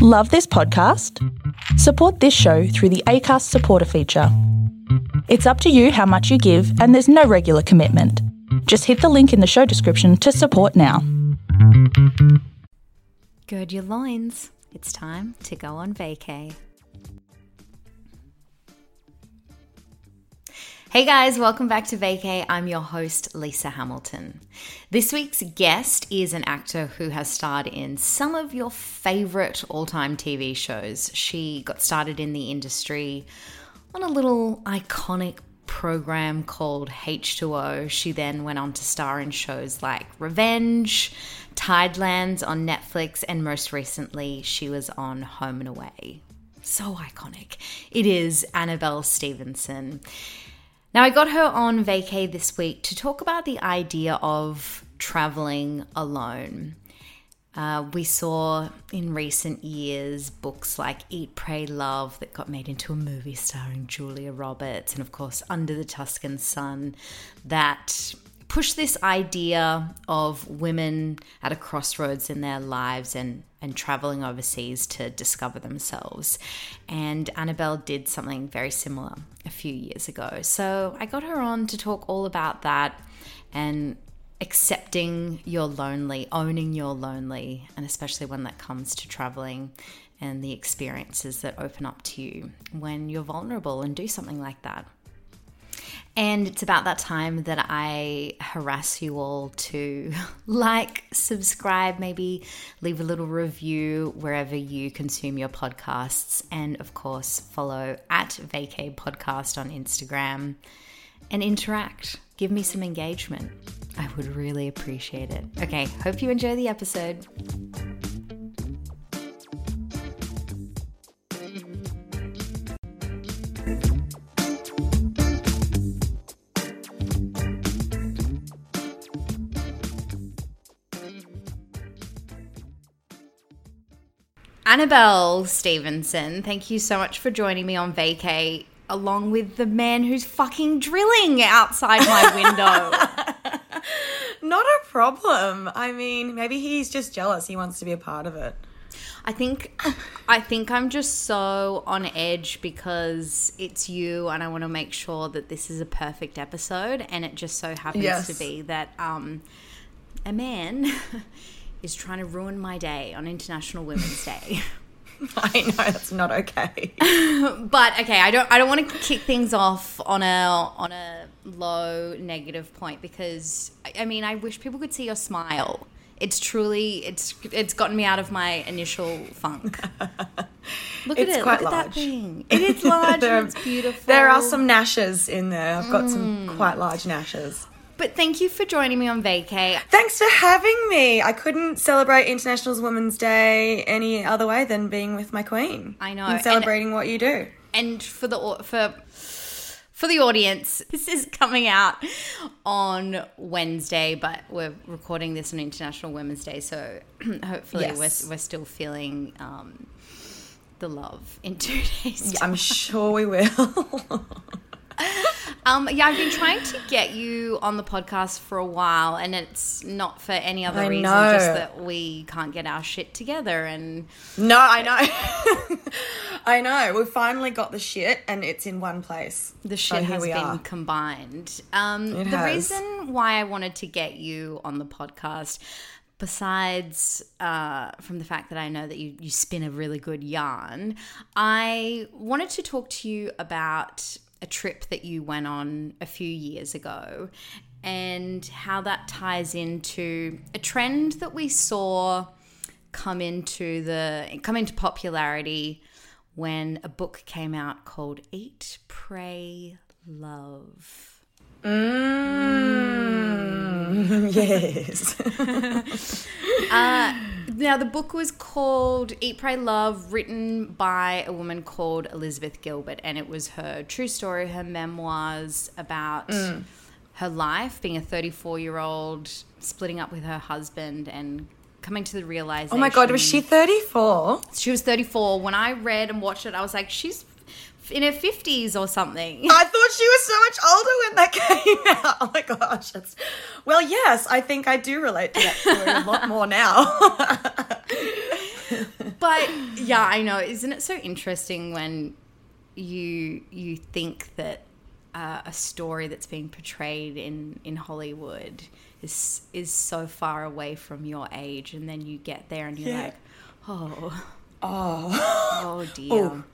Love this podcast? Support this show through the ACAST supporter feature. It's up to you how much you give, and there's no regular commitment. Just hit the link in the show description to support now. Gird your loins. It's time to go on vacay. Hey guys, welcome back to Vacay. I'm your host, Lisa Hamilton. This week's guest is an actor who has starred in some of your favorite all time TV shows. She got started in the industry on a little iconic program called H2O. She then went on to star in shows like Revenge, Tidelands on Netflix, and most recently, she was on Home and Away. So iconic. It is Annabelle Stephenson. Now, I got her on vacay this week to talk about the idea of traveling alone. Uh, we saw in recent years books like Eat, Pray, Love that got made into a movie starring Julia Roberts, and of course, Under the Tuscan Sun that push this idea of women at a crossroads in their lives and and traveling overseas to discover themselves. And Annabelle did something very similar a few years ago. So I got her on to talk all about that and accepting you're lonely, owning you're lonely, and especially when that comes to traveling and the experiences that open up to you when you're vulnerable and do something like that. And it's about that time that I harass you all to like, subscribe, maybe leave a little review wherever you consume your podcasts. And of course, follow at Vacay Podcast on Instagram and interact. Give me some engagement. I would really appreciate it. Okay, hope you enjoy the episode. Annabelle Stephenson, thank you so much for joining me on vacay, along with the man who's fucking drilling outside my window. Not a problem. I mean, maybe he's just jealous. He wants to be a part of it. I think I think I'm just so on edge because it's you and I want to make sure that this is a perfect episode and it just so happens Yes. to be that um a man is trying to ruin my day on International Women's Day. I know that's not okay. but okay, I don't I don't want to kick things off on a on a low negative point because I- mean I wish people could see your smile. It's truly it's it's gotten me out of my initial funk. Look It's at it. quite Look at that large. thing. It is large There- and it's beautiful. There are some gnashes in there. I've got Mm. some quite large gnashes. But thank you for joining me on vacay. Thanks for having me. I couldn't celebrate International Women's Day any other way than being with my queen. I know, And and- celebrating what you do. and for the for for the audience, this is coming out on Wednesday, but we're recording this on International Women's Day, so hopefully Yes. we're we're still feeling um, the love in two days. I'm sure we will. Um, yeah, I've been trying to get you on the podcast for a while, and it's not for any other I reason, know. just that we can't get our shit together and. no, I know. I know. We finally got the shit and it's in one place. The shit here has been are. combined. Um, the has. reason why I wanted to get you on the podcast, besides uh, from the fact that I know that you, you spin a really good yarn, I wanted to talk to you about a trip that you went on a few years ago and how that ties into a trend that we saw come into the come into popularity when a book came out called Eat, Pray, Love. Mm, yes. Uh, now, the book was called Eat, Pray, Love, written by a woman called Elizabeth Gilbert, and it was her true story, her memoirs about mm. her life, being a 34 year old, splitting up with her husband, and coming to the realization. oh my god, was she 34? She was 34. When I read and watched it, I was like, she's in her 50s or something. I thought she was so much older when that came out. Oh my gosh. That's... Well, yes, I think I do relate to that story a lot more now. but yeah, I know. Isn't it so interesting when you you think that uh, a story that's being portrayed in in Hollywood is is so far away from your age, and then you get there and you're Yeah. like, oh, Oh, oh dear. Oh.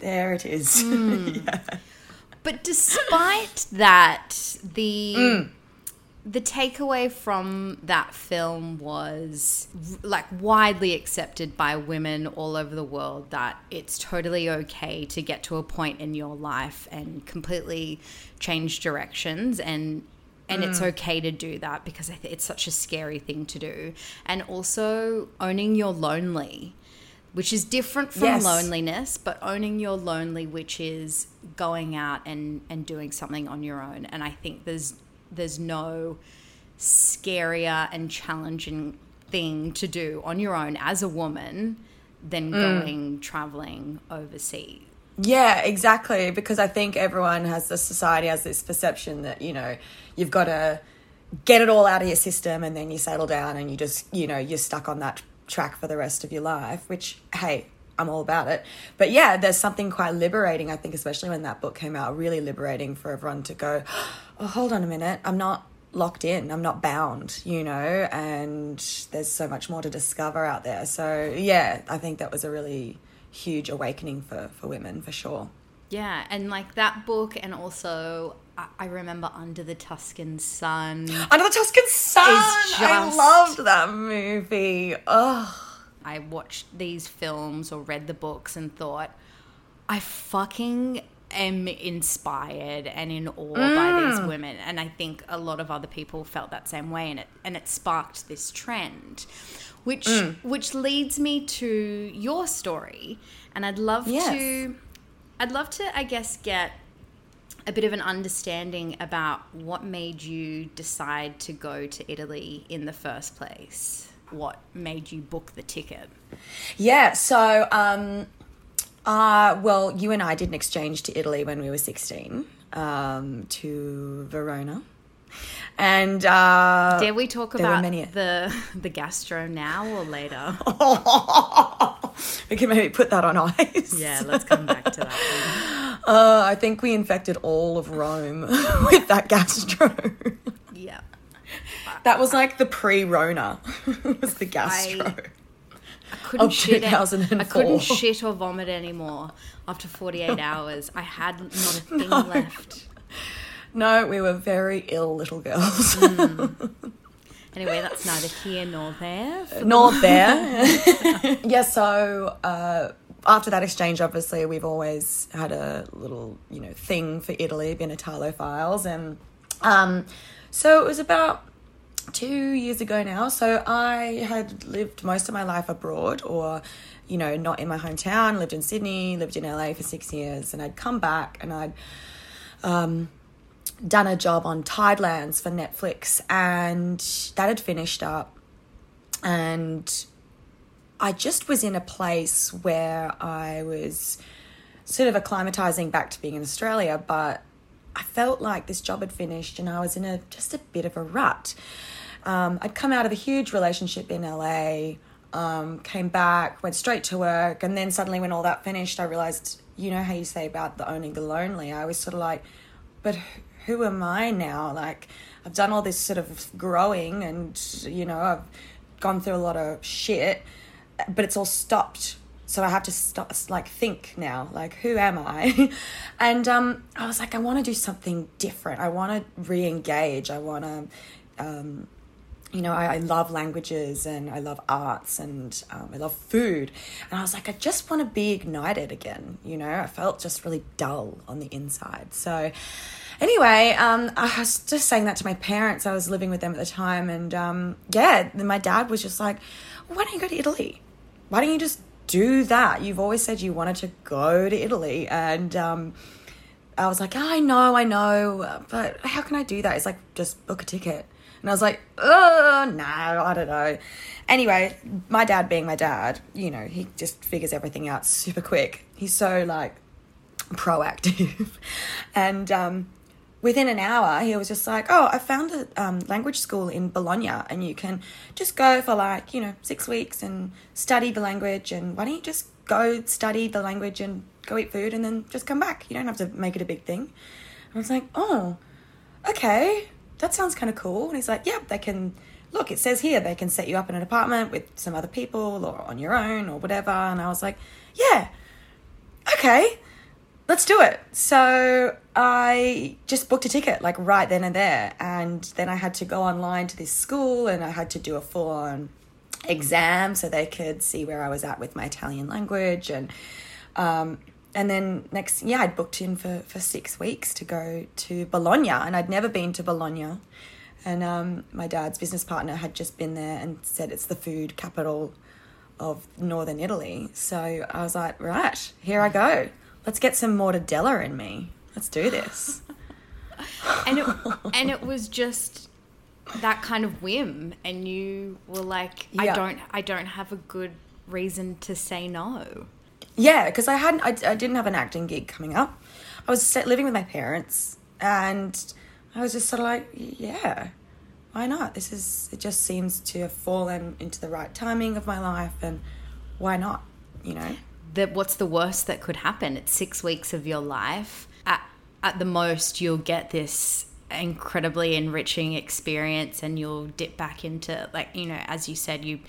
There it is. Yeah. But despite that, the Mm. the takeaway from that film was like widely accepted by women all over the world that it's totally okay to get to a point in your life and completely change directions and and it's okay to do that because it's such a scary thing to do and also owning you're lonely which is different from Yes. loneliness, but owning you're lonely, which is going out and, and doing something on your own. And I think there's there's no scarier and challenging thing to do on your own as a woman than mm. going traveling overseas. Yeah, exactly. Because I think everyone has, the society has this perception that, you know, you've got to get it all out of your system and then you settle down and you just, you know, you're stuck on that track for the rest of your life, which, hey, I'm all about it. But yeah, there's something quite liberating, I think, especially when that book came out, really liberating for everyone to go, oh, hold on a minute, I'm not locked in, I'm not bound, you know, and there's so much more to discover out there. So yeah, I think that was a really huge awakening for, for women for sure. Yeah, and like that book, and also I, I remember Under the Tuscan Sun. Under the Tuscan Sun! I just- loved that movie. Oh, I watched these films or read the books and thought, I fucking am inspired and in awe by mm. these women. And I think a lot of other people felt that same way and it and it sparked this trend. Which mm. which leads me to your story. And I'd love Yes. to I'd love to, I guess, get a bit of an understanding about what made you decide to go to Italy in the first place. What made you book the ticket? yeah. So, um, uh, well, you and I did an exchange to Italy when we were 16 um, to Verona. And uh, Dare we talk about many- the the gastro now or later? we can maybe put that on ice. yeah, let's come back to that. Uh, I think we infected all of Rome with that gastro. Yeah. That was like the pre-Rona. was the gastro. I couldn't shit. I couldn't shit or vomit anymore after 48 hours. I had not a thing left. No, we were very ill little girls. Anyway, that's neither here nor there. Not there. yeah, so uh, after that exchange, obviously, we've always had a little, you know, thing for Italy, been Italophiles. And um, so it was about two years ago now. So I had lived most of my life abroad or, you know, not in my hometown, lived in Sydney, lived in LA for six years. And I'd come back and I'd um, done a job on Tidelands for Netflix, and that had finished up. And I just was in a place where I was sort of acclimatizing back to being in Australia, but I felt like this job had finished and I was in a just a bit of a rut. Um, I'd come out of a huge relationship in LA, um, came back, went straight to work, and then suddenly when all that finished, I realized, you know how you say about the owning the lonely. I was sort of like, but who am I now? Like, I've done all this sort of growing, and you know, I've gone through a lot of shit, but it's all stopped. So I have to stop, like, think now, like, who am I? and um, I was like, I want to do something different. I want to re-engage. I want to. Um, you know, I, I love languages and I love arts and um, I love food. And I was like, I just want to be ignited again. You know, I felt just really dull on the inside. So, anyway, um, I was just saying that to my parents. I was living with them at the time. And um, yeah, my dad was just like, why don't you go to Italy? Why don't you just do that? You've always said you wanted to go to Italy. And, um, I was like, I know, I know, but how can I do that? It's like, just book a ticket. And I was like, oh, no, I don't know. Anyway, my dad being my dad, you know, he just figures everything out super quick. He's so like proactive. and um, within an hour, he was just like, "Oh, I found a um, language school in Bologna, and you can just go for like you know six weeks and study the language. And why don't you just go study the language and go eat food, and then just come back? You don't have to make it a big thing." I was like, "Oh, okay, that sounds kind of cool." And he's like, "Yeah, they can." Look, it says here they can set you up in an apartment with some other people or on your own or whatever. And I was like, yeah, okay, let's do it. So I just booked a ticket like right then and there. And then I had to go online to this school and I had to do a full on exam so they could see where I was at with my Italian language. And, um, and then next, yeah, I'd booked in for, for six weeks to go to Bologna and I'd never been to Bologna. And um, my dad's business partner had just been there and said it's the food capital of northern Italy. So I was like, right, here I go. Let's get some mortadella in me. Let's do this. and it and it was just that kind of whim and you were like I don't I don't have a good reason to say no. Yeah, because I hadn't, I, I didn't have an acting gig coming up. I was living with my parents, and I was just sort of like, yeah, why not? This is, it just seems to have fallen into the right timing of my life, and why not? You know? That what's the worst that could happen? It's six weeks of your life. At, at the most, you'll get this incredibly enriching experience and you'll dip back into, like, you know, as you said, you.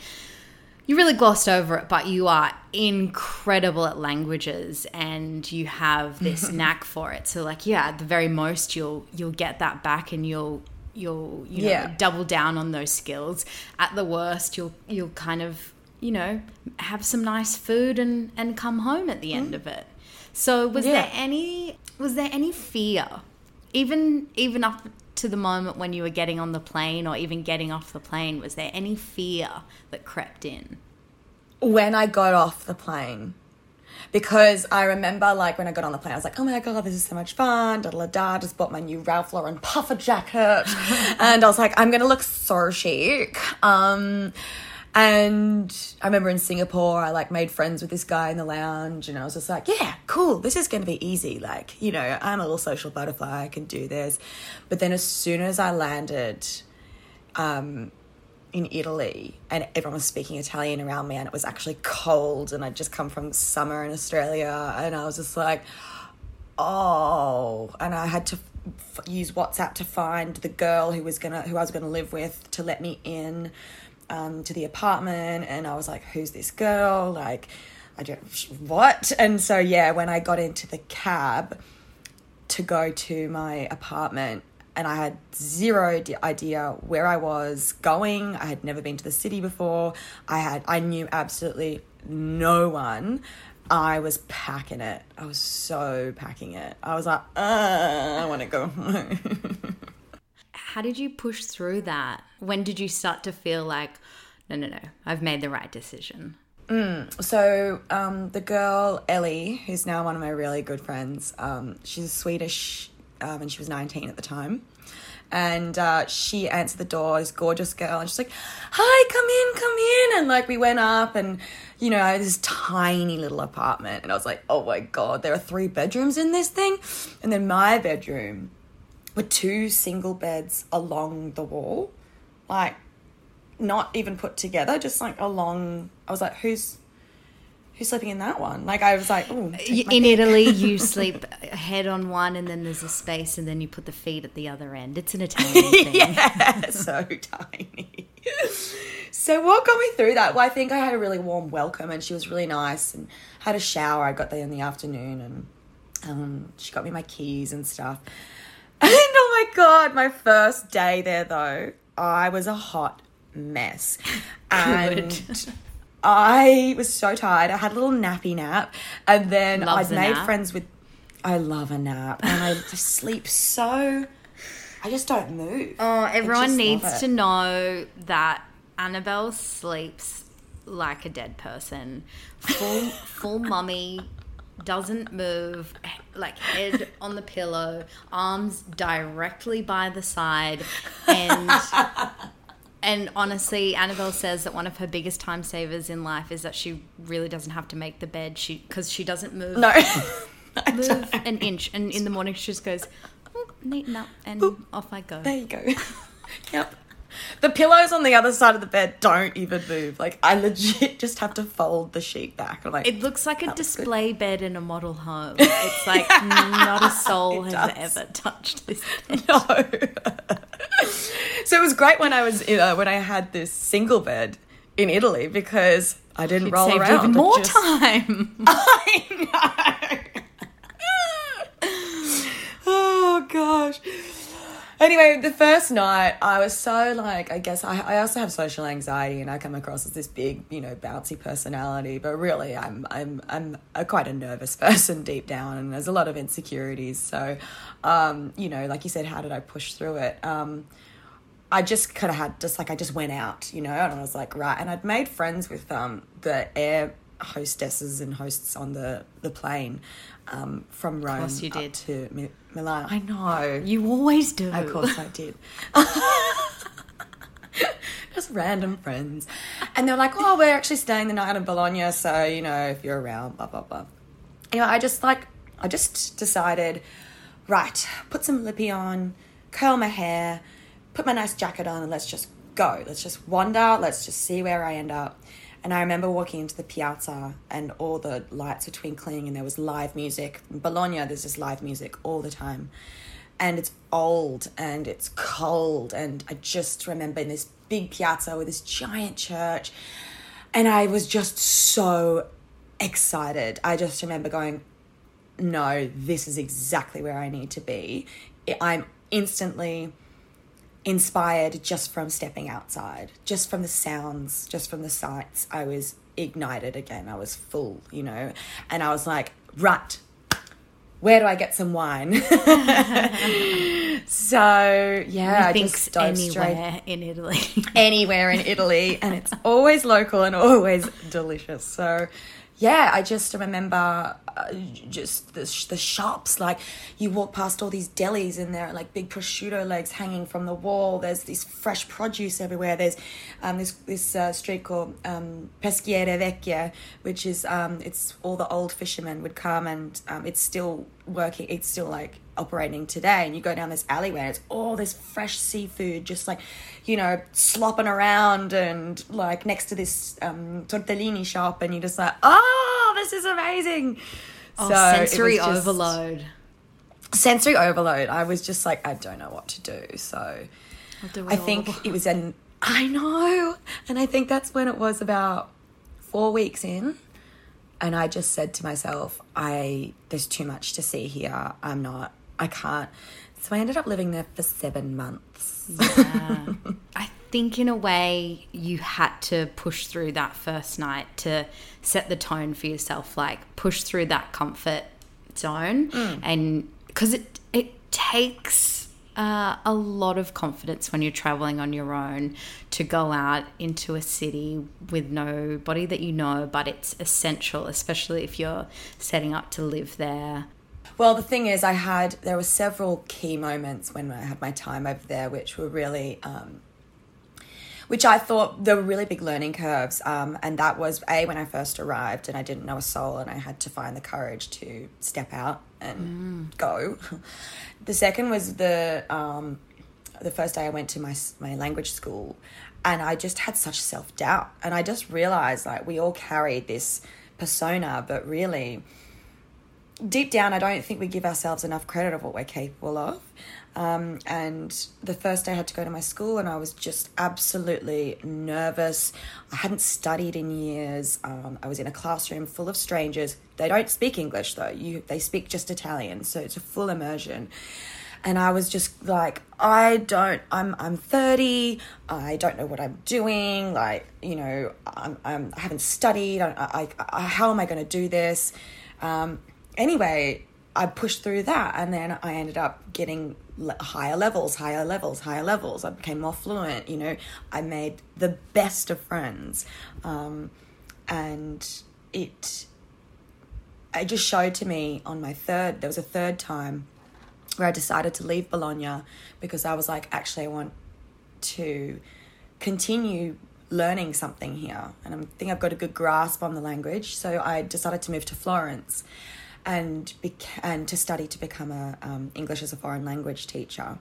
You really glossed over it, but you are incredible at languages and you have this knack for it. So like yeah, at the very most you'll you'll get that back and you'll you'll you know Yeah. double down on those skills. At the worst you'll you'll kind of you know, have some nice food and and come home at the end of it. So was Yeah. there any was there any fear, even even up to the moment when you were getting on the plane or even getting off the plane? Was there any fear that crept in? when I got off the plane. Because I remember, like, when I got on the plane, I was like, oh my god, this is so much fun. Da da da. Just bought my new Ralph Lauren puffer jacket. and I was like, I'm going to look so chic. Um, and I remember in Singapore, I like made friends with this guy in the lounge, and I was just like, yeah, cool, this is going to be easy. Like, you know, I'm a little social butterfly, I can do this. But then as soon as I landed, um, in Italy and everyone was speaking Italian around me and it was actually cold and I'd just come from summer in Australia and I was just like oh and I had to use WhatsApp to find the girl who was gonna who I was gonna live with to let me in um, to the apartment and I was like who's this girl like I don't what and so yeah when I got into the cab to go to my apartment and I had zero idea where I was going. I had never been to the city before. I had I knew absolutely no one. I was packing it. I was so packing it. I was like, uh, I want to go home. How did you push through that? When did you start to feel like, no, no, no, I've made the right decision? so um, the girl Ellie, who's now one of my really good friends, um, she's Swedish, um, and she was nineteen at the time. And uh, she answered the door, this gorgeous girl, and she's like, "Hi, come in, come in." And like we went up, and you know, this tiny little apartment, and I was like, "Oh my god, there are three bedrooms in this thing," and then my bedroom were two single beds along the wall, like not even put together, just like along. I was like, "Who's who's sleeping in that one?" Like I was like, "Oh." In Italy, you sleep head on one, and then there's a space, and then you put the feet at the other end. It's an Italian thing. yeah, so tiny. so what got me through that? Well, I think I had a really warm welcome, and she was really nice, and had a shower. I got there in the afternoon, and um, she got me my keys and stuff. And oh my god, my first day there though, I was a hot mess, and. I was so tired. I had a little nappy nap, and then Loves I'd made nap. friends with. I love a nap, and I sleep so. I just don't move. Oh, everyone needs to know that Annabelle sleeps like a dead person. Full, full mummy, doesn't move, like head on the pillow, arms directly by the side, and. And honestly, Annabelle says that one of her biggest time savers in life is that she really doesn't have to make the bed. She because she doesn't move No. move an inch, and in the morning she just goes, "Oh, neaten up, and off I go. There you go. yep. The pillows on the other side of the bed don't even move. Like I legit just have to fold the sheet back. I'm like, It looks like a display bed in a model home. It's like not a soul has does. ever touched this bed. no. so it was great when I was uh, when I had this single bed in Italy because I didn't roll Saved around. even more just- time. I know. oh gosh. Anyway, the first night I was so like, I guess I, I also have social anxiety and I come across as this big, you know, bouncy personality, but really I'm I'm I'm a quite a nervous person deep down and there's a lot of insecurities. So, um, you know, like you said, how did I push through it? Um, I just kind of had just like I just went out, you know, and I was like, right, and I'd made friends with um the air hostesses and hosts on the the plane um from Rome course you did. to Mi- Milan. I know. You always do. Of course I did. Just random friends. And they're like, oh, we're actually staying the night in Bologna, so, you know, if you're around, blah, blah, blah. You know, I just like, I just decided, right, put some lippy on, curl my hair, put my nice jacket on, and let's just go. Let's just wander, let's just see where I end up. And I remember walking into the piazza and all the lights were twinkling and there was live music. In Bologna, there's just live music all the time. And it's old and it's cold. And i just remember in this big piazza with this giant church. And i was just so excited. I just remember going no this is exactly where i need to be. I'm instantly inspired just from stepping outside just from the sounds just from the sights i was ignited again i was full you know and i was like right where do I get some wine? so yeah, I just dove straight in Italy. anywhere in Italy, and it's always local and always delicious. So yeah, I just remember uh, just the, sh- the shops. Like you walk past all these delis, and there are like big prosciutto legs hanging from the wall. There's this fresh produce everywhere. There's um, this this uh, street called um, Vecchia, which is um, it's all the old fishermen would come, and um, it's still working. It's still like operating today. And you go down this alleyway, and it's all this fresh seafood, just like you know slopping around, and like next to this um, tortellini shop, and you're just like, oh, this is amazing. Oh, So sensory overload. sensory overload. I was just like, I don't know what to do. So do I all. think it was an, I know. And I think that's when it was about four weeks in. And I just said to myself, I, there's too much to see here. I'm not, I can't. So I ended up living there for seven months. I think in a way you had to push through that first night to set the tone for yourself, like push through that comfort zone, mm. and because it it takes. Uh, a lot of confidence when you're traveling on your own to go out into a city with nobody that you know, but it's essential, especially if you're setting up to live there. Well, the thing is, I had there were several key moments when I had my time over there, which were really, um, which I thought there were really big learning curves. Um, and that was a when I first arrived and I didn't know a soul, and I had to find the courage to step out and go. The second was the um, the first day I went to my my language school, and I just had such self doubt, and I just realized like we all carry this persona, but really deep down, I don't think we give ourselves enough credit of what we're capable of. Um, and the first day I had to go to my school, and I was just absolutely nervous. I hadn't studied in years. Um, I was in a classroom full of strangers. They don't speak English though. You they speak just Italian, so it's a full immersion. And I was just like, I don't. I'm I'm thirty. I don't know what I'm doing. Like you know, I'm, I'm I haven't studied. I, I, I how am I going to do this? Um, anyway, I pushed through that, and then I ended up getting higher levels, higher levels, higher levels. I became more fluent. You know, I made the best of friends, um, and it. It just showed to me on my third. There was a third time where I decided to leave Bologna because I was like, actually, I want to continue learning something here, and I think I've got a good grasp on the language. So I decided to move to Florence, and and to study to become a um, English as a foreign language teacher.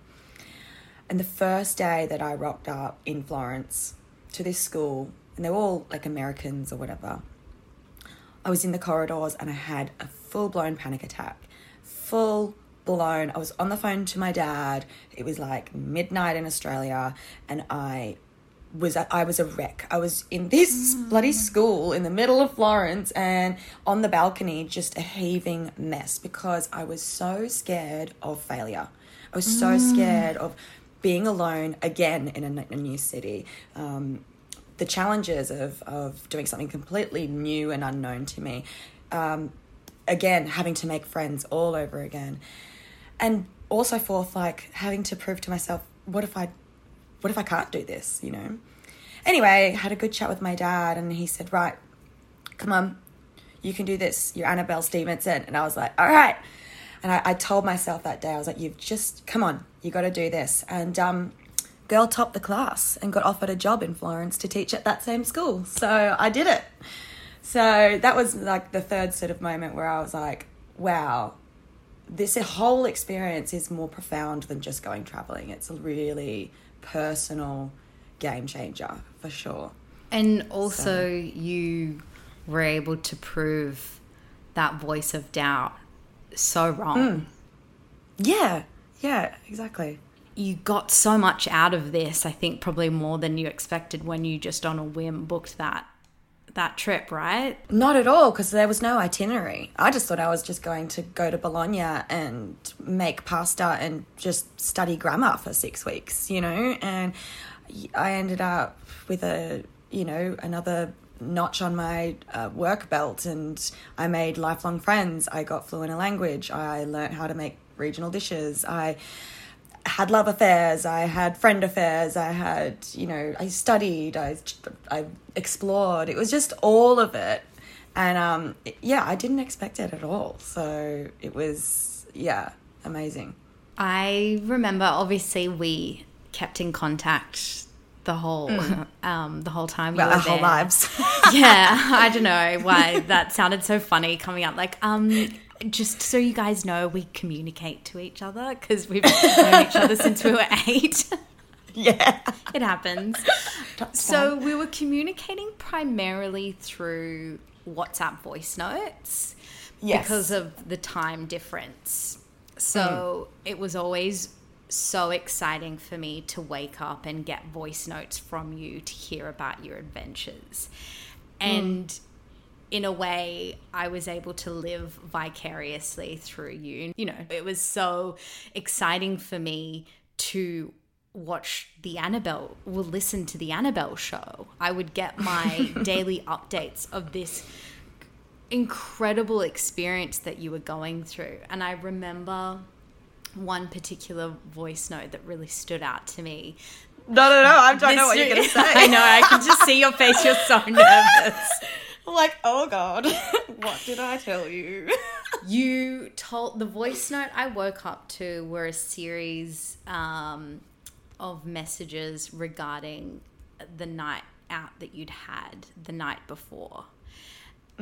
And the first day that I rocked up in Florence to this school, and they were all like Americans or whatever, I was in the corridors and I had a full blown panic attack. Full blown. I was on the phone to my dad. It was like midnight in Australia, and I was I was a wreck. I was in this bloody school in the middle of Florence and on the balcony just a heaving mess because I was so scared of failure. I was so scared of being alone again in a, a new city. Um, the challenges of of doing something completely new and unknown to me. Um, again, having to make friends all over again, and also forth like having to prove to myself, what if I what if I can't do this, you know? Anyway, had a good chat with my dad, and he said, Right, come on, you can do this. You're Annabelle Stephenson. And I was like, All right. And I, I told myself that day, I was like, You've just, come on, you got to do this. And, um, girl topped the class and got offered a job in Florence to teach at that same school. So I did it. So that was like the third sort of moment where I was like, wow, this whole experience is more profound than just going traveling. It's really personal game changer for sure. And also, you were able to prove that voice of doubt so wrong. Mm. Yeah, yeah, exactly. You got so much out of this, I think probably more than you expected when you just on a whim booked that that trip, right? Not at all, because there was no itinerary. I just thought I was just going to go to Bologna and make pasta and just study grammar for six weeks, you know? And I ended up with a, you know, another notch on my uh, work belt and I made lifelong friends. I got fluent in a language. I learned how to make regional dishes. I had love affairs, I had friend affairs, I had, you know, I studied, I, I explored. It was just all of it. And um, yeah, I didn't expect it at all. So it was, yeah, amazing. I remember obviously we kept in contact the whole um, the whole time we About were our whole lives. yeah, I don't know why that sounded so funny coming out. Like, um, just so you guys know, we communicate to each other because we've known each other since we were eight. yeah. it happens. So we were communicating primarily through WhatsApp voice notes Yes. because of the time difference. So hmm. it was always so exciting for me to wake up and get voice notes from you to hear about your adventures. Hmm. And in a way, I was able to live vicariously through you. You know, it was so exciting for me to watch the Annabelle, will listen to the Annabelle show. I would get my daily updates of this incredible experience that you were going through. And I remember one particular voice note that really stood out to me. No, no, no. I don't know what you're going to say. I know, I can just see your face. You're so nervous. Like, oh God, what did I tell you? You told the voice note I woke up to were a series um, of messages regarding the night out that you'd had the night before.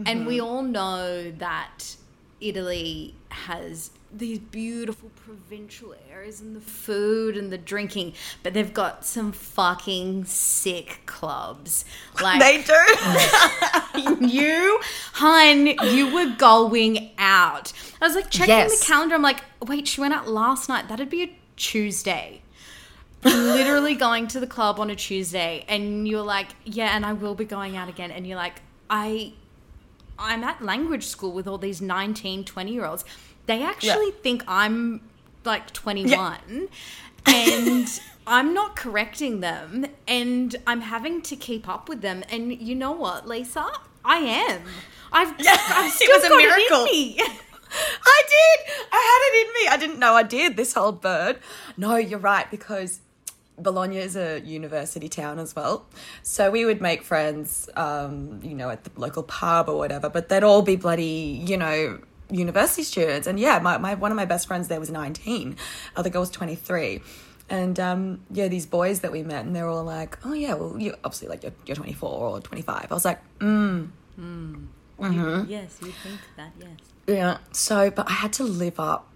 And we all know that Italy has these beautiful provincial areas and the food and the drinking, but they've got some fucking sick clubs. Like they do. you, hun, you were going out. I was like checking Yes. the calendar. I'm like, wait, she went out last night. That'd be a Tuesday. Literally going to the club on a Tuesday, and you're like, yeah, and I will be going out again. And you're like, I, I'm at language school with all these 19, 20 year olds. They actually think I'm like 21. And I'm not correcting them, and I'm having to keep up with them. And you know what, Lisa? I am. I've, I've it still was a got miracle. It in me. I did. I had it in me. I didn't know I did this whole bird. No, you're right because Bologna is a university town as well. So we would make friends, um, you know, at the local pub or whatever, but they'd all be bloody, you know, university students. And yeah, my, my one of my best friends there was 19. Other girl was 23. And um, yeah, these boys that we met, and they're all like, "Oh yeah, well, you obviously like you're, you're 24 or 25." I was like, "Mm, Mm-hmm. Yes, you think that. Yes. Yeah. So, but I had to live up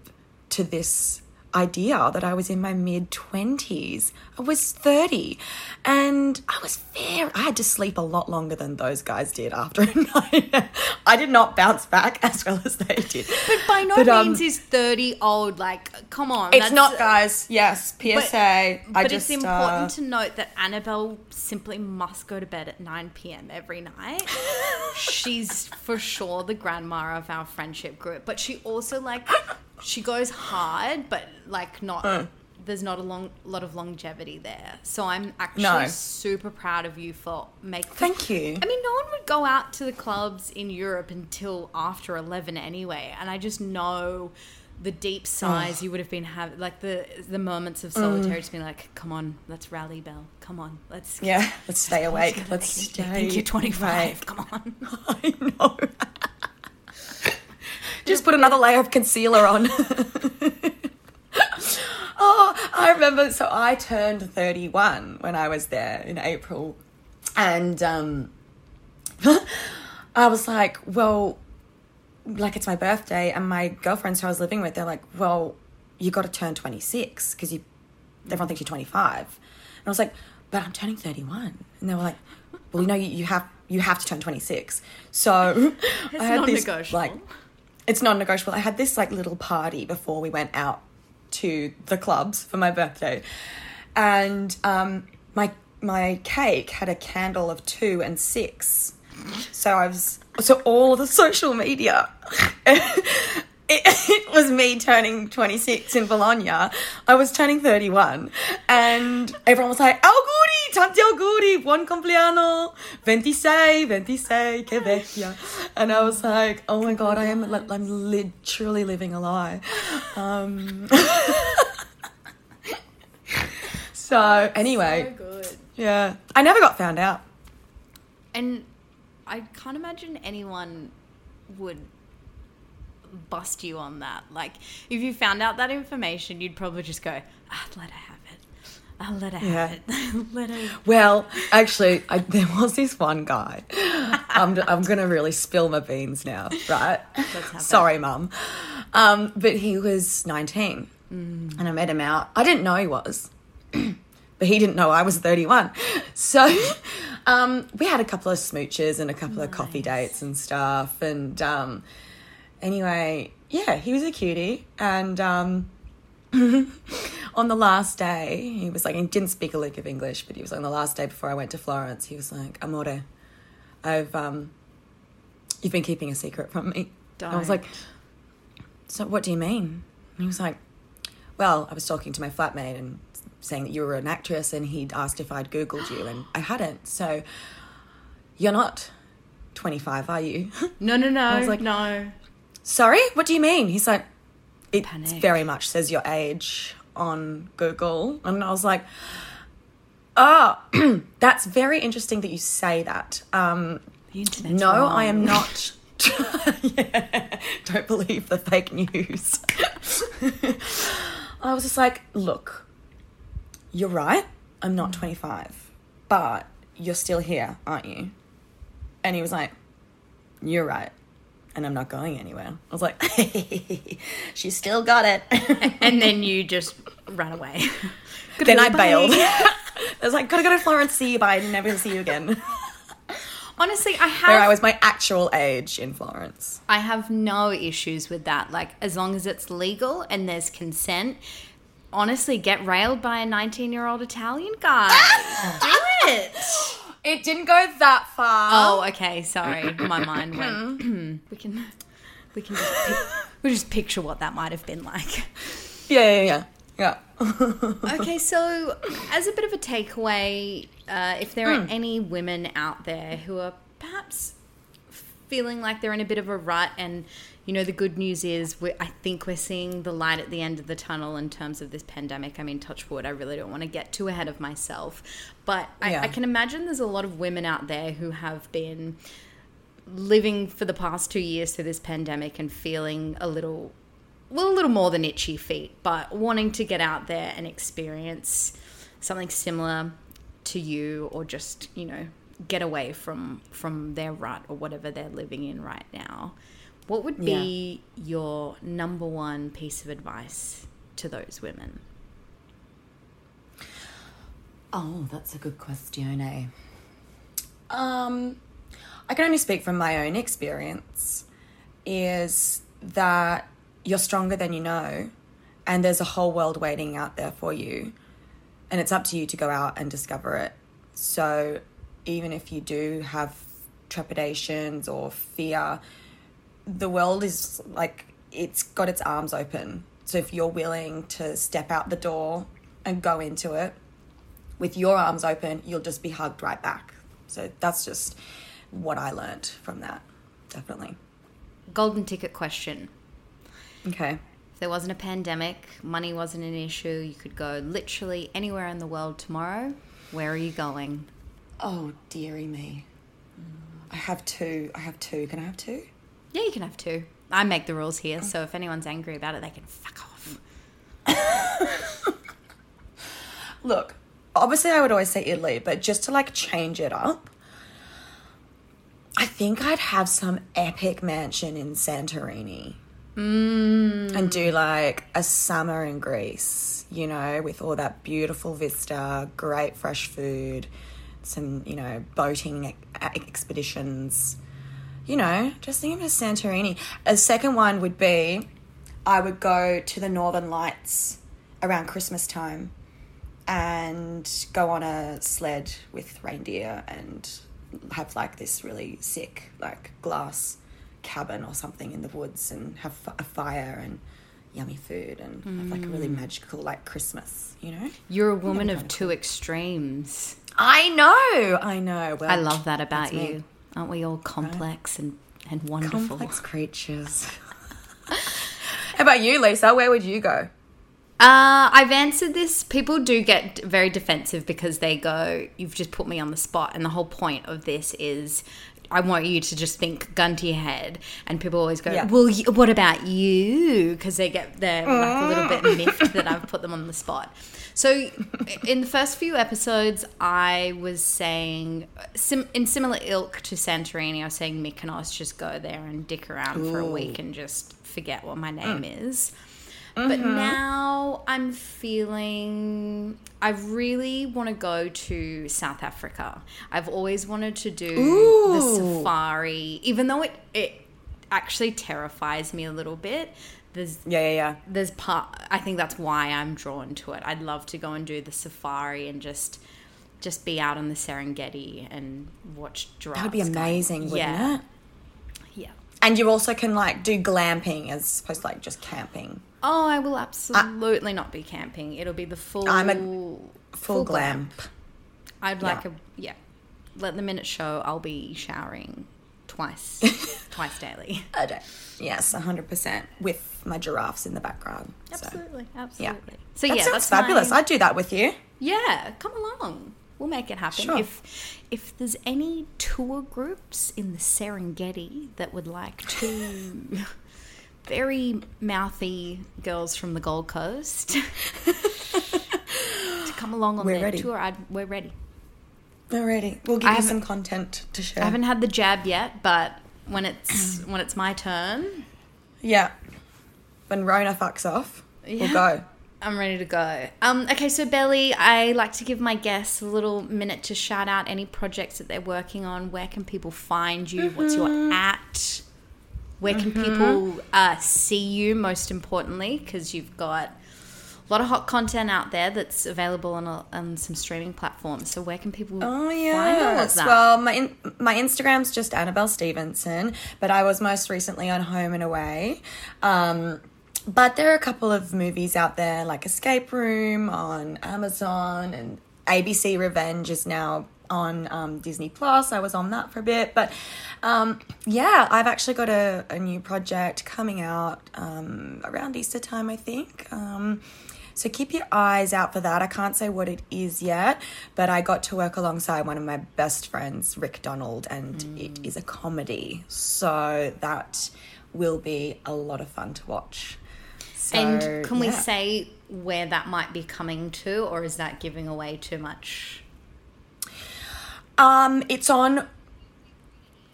to this idea that I was in my mid 20s. I was 30 and I was fair. I had to sleep a lot longer than those guys did after a night. I did not bounce back as well as they did. But by no But, um, means is 30 old. Like, come on. It's not, guys. Yes, PSA. But, but just, it's important uh, to note that Annabelle simply must go to bed at 9 p.m. every night. She's for sure the grandma of our friendship group, but she also like she goes hard, but like not. Mm. There's not a long lot of longevity there, so I'm actually No. super proud of you for making. Thank you. I mean, no one would go out to the clubs in Europe until after 11 anyway. And I just know the deep mm. sighs you would have been having, like the the moments of solitude, mm. just being like, come on, let's rally, Bell. Come on, let's. Yeah, let's stay awake. Let's stay. think you're 25. awake. Come on. I know. Just put another layer of concealer on. oh, I remember. So I turned 31 when I was there in April. And um, I was like, well, like it's my birthday. And my girlfriends who I was living with, they're like, well, you got to turn 26 because you, everyone thinks you're 25. And I was like, but I'm turning 31. And they were like, well, you know, you, you have you have to turn 26. So It's I had this like it's non-negotiable. I had this like little party before we went out to the clubs for my birthday, and um, my my cake had a candle of two and six. So I was so all the social media. It, it was me turning 26 in Bologna. I was turning 31. And everyone was like, Auguri, tanti auguri, buon compleanno, 26, 26, che vecchia. And I was like, oh my God, I am I'm literally living a lie. Um, so, anyway, good. yeah. I never got found out. And I can't imagine anyone would bust you on that. Like, if you found out that information, you'd probably just go, ah, let her have it. I'll let her Yeah. have it. let her. Well, actually, I, there was this one guy. I'm, I'm going to really spill my beans now, right? Sorry, mum. Um, but he was 19 and I met him out. I didn't know he was, but he didn't know I was 31. So um, we had a couple of smooches and a couple of coffee dates and stuff. And um, anyway, yeah, he was a cutie. And. Um, on the last day, he was like, he didn't speak a lick of English, but he was like, on the last day before I went to Florence, he was like, Amore, I've, um, you've been keeping a secret from me. I was like, so what do you mean? And he was like, well, I was talking to my flatmate and saying that you were an actress, and he'd asked if I'd Googled you, and I hadn't. So you're not 25, are you? No, no, no. I was like- no. Sorry, what do you mean? He's like, it Panic. very much says your age on Google. And I was like, oh, that's very interesting that you say that. Um, The no, wrong. I am not. yeah, don't believe the fake news. I was just like, look, you're right. I'm not 25, but you're still here, aren't you? And he was like, you're right. And I'm not going anywhere. I was like, she still got it. And then you just ran away. then I Bye. bailed. I was like, gotta go to Florence, see you, bye, never see you again. Honestly, I have. Where I was my actual age in Florence. I have no issues with that. Like, as long as it's legal and there's consent. Honestly, get railed by a 19 year old Italian guy. Do it. It didn't go that far. Oh, okay. Sorry, my mind went. we can, we can just, pic- we just picture what that might have been like. Yeah, yeah, yeah. Yeah. Okay, so as a bit of a takeaway, uh, if there are any women out there who are perhaps feeling like they're in a bit of a rut, and you know, the good news is we I think we're seeing the light at the end of the tunnel in terms of this pandemic. I mean, touch wood, I really don't want to get too ahead of myself, but I, Yeah. I can imagine there's a lot of women out there who have been living for the past two years through this pandemic and feeling a little well a little more than itchy feet but wanting to get out there and experience something similar to you or just you know get away from from their rut or whatever they're living in right now, what would be your number one piece of advice to those women? Oh, that's a good question, eh? Um, I can only speak from my own experience. Is that you're stronger than you know, and there's a whole world waiting out there for you, and it's up to you to go out and discover it. So, even if you do have trepidations or fear, the world is like it's got its arms open. So, if you're willing to step out the door and go into it, with your arms open, you'll just be hugged right back. So that's just what I learned from that, definitely. Golden ticket question. Okay. If there wasn't a pandemic, money wasn't an issue, you could go literally anywhere in the world tomorrow. Where are you going? Oh, dearie me. I have two. I have two. Can I have two? Yeah, you can have two. I make the rules here, so if anyone's angry about it, they can fuck off. Look, obviously I would always say Italy, but just to like change it up, I think I'd have some epic mansion in Santorini. Mm. And do like a summer in Greece, you know, with all that beautiful vista, great fresh food, some, you know, boating expeditions. You know, just think of it as Santorini. A second one would be I would go to the Northern Lights around Christmas time and go on a sled with reindeer and have like this really sick like glass cabin or something in the woods and have a fire and yummy food and mm. have like a really mm. magical like Christmas, you know? You're a woman of two extremes. I know. I know. Well, I love that about you. Me. Aren't we all complex right? and and wonderful? Complex creatures. How about you, Lisa? Where would you go? Uh, I've answered this. People do get very defensive because they go, You've just put me on the spot. And the whole point of this is I want you to just think gun to your head. And people always go, yeah. Well, what about you? Because they get, they're like a little bit miffed that I've put them on the spot. So, in the first few episodes, I was saying, sim- in similar ilk to Santorini, I was saying Mykonos, just go there and dick around Ooh. for a week and just forget what my name mm. is. Mm-hmm. But now I'm feeling I really want to go to South Africa. I've always wanted to do Ooh. the safari, even though it it actually terrifies me a little bit. There's yeah, yeah, yeah. There's part. I think that's why I'm drawn to it. I'd love to go and do the safari and just just be out on the Serengeti and watch giraffes. That would be amazing, wouldn't yeah. it? Yeah. And you also can like do glamping as opposed to like just camping. Oh, I will absolutely uh, not be camping. It'll be the full. I'm a full, full glam. I'd like yeah. a yeah. Let the minute show. I'll be showering twice, twice daily. A day. Yes, hundred percent. With my giraffes in the background. Absolutely, so, absolutely. Yeah. So that yeah, that's fabulous. My... I'd do that with you. Yeah, come along. We'll make it happen. Sure. If if there's any tour groups in the Serengeti that would like to very mouthy girls from the Gold Coast to come along on we're their ready. tour. I'd, we're ready. We're ready. We'll give I you some content to share. I haven't had the jab yet, but when it's when it's my turn, yeah. When Rona fucks off, yeah. we'll go. I'm ready to go. Um, okay, so Belly, I like to give my guests a little minute to shout out any projects that they're working on. Where can people find you? Mm-hmm. What's your mm-hmm. at? Where can mm-hmm. people uh, see you, most importantly? Because you've got a lot of hot content out there that's available on, a, on some streaming platforms. So where can people oh, yes. find all of that? Well, my, in, my Instagram's just Annabelle Stephenson, but I was most recently on Home and Away. Um, but there are a couple of movies out there like Escape Room on Amazon and ABC Revenge is now on um, Disney Plus. I was on that for a bit, but um, yeah, I've actually got a, a new project coming out um, around Easter time, I think. Um, so keep your eyes out for that. I can't say what it is yet, but I got to work alongside one of my best friends, Rick Donald, and mm. it is a comedy. So that will be a lot of fun to watch. So, and can yeah. we say where that might be coming to, or is that giving away too much? Um, it's on.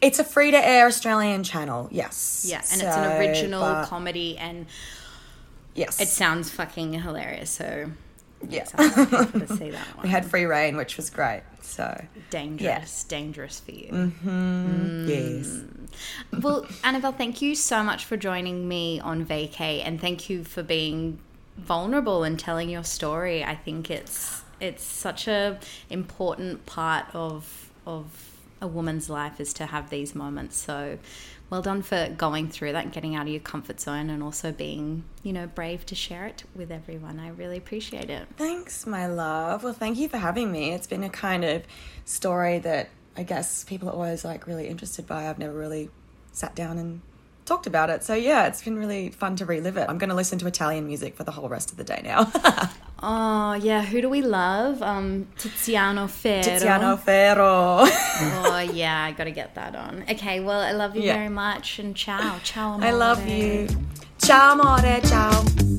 It's a free to air Australian channel. Yes. Yeah, and So, it's an original but- comedy, and Yes. it sounds fucking hilarious. So yeah. To see that one. we had free reign, which was great. So dangerous, dangerous for you. Mm. yes. Well, Annabelle, thank you so much for joining me on vacay, and thank you for being vulnerable and telling your story. I think it's it's such a important part of of a woman's life is to have these moments. So, well done for going through that, and getting out of your comfort zone, and also being you know brave to share it with everyone. I really appreciate it. Thanks, my love. Well, thank you for having me. It's been a kind of story that I guess people are always like really interested by. I've never really sat down and talked about it. So yeah, it's been really fun to relive it. I'm going to listen to Italian music for the whole rest of the day now. Oh yeah, who do we love? Um, Tiziano Ferro. Tiziano Ferro. Oh yeah, I gotta get that on. Okay, well I love you Yeah. very much and ciao, ciao. Amore. I love you. Ciao, amore. Ciao.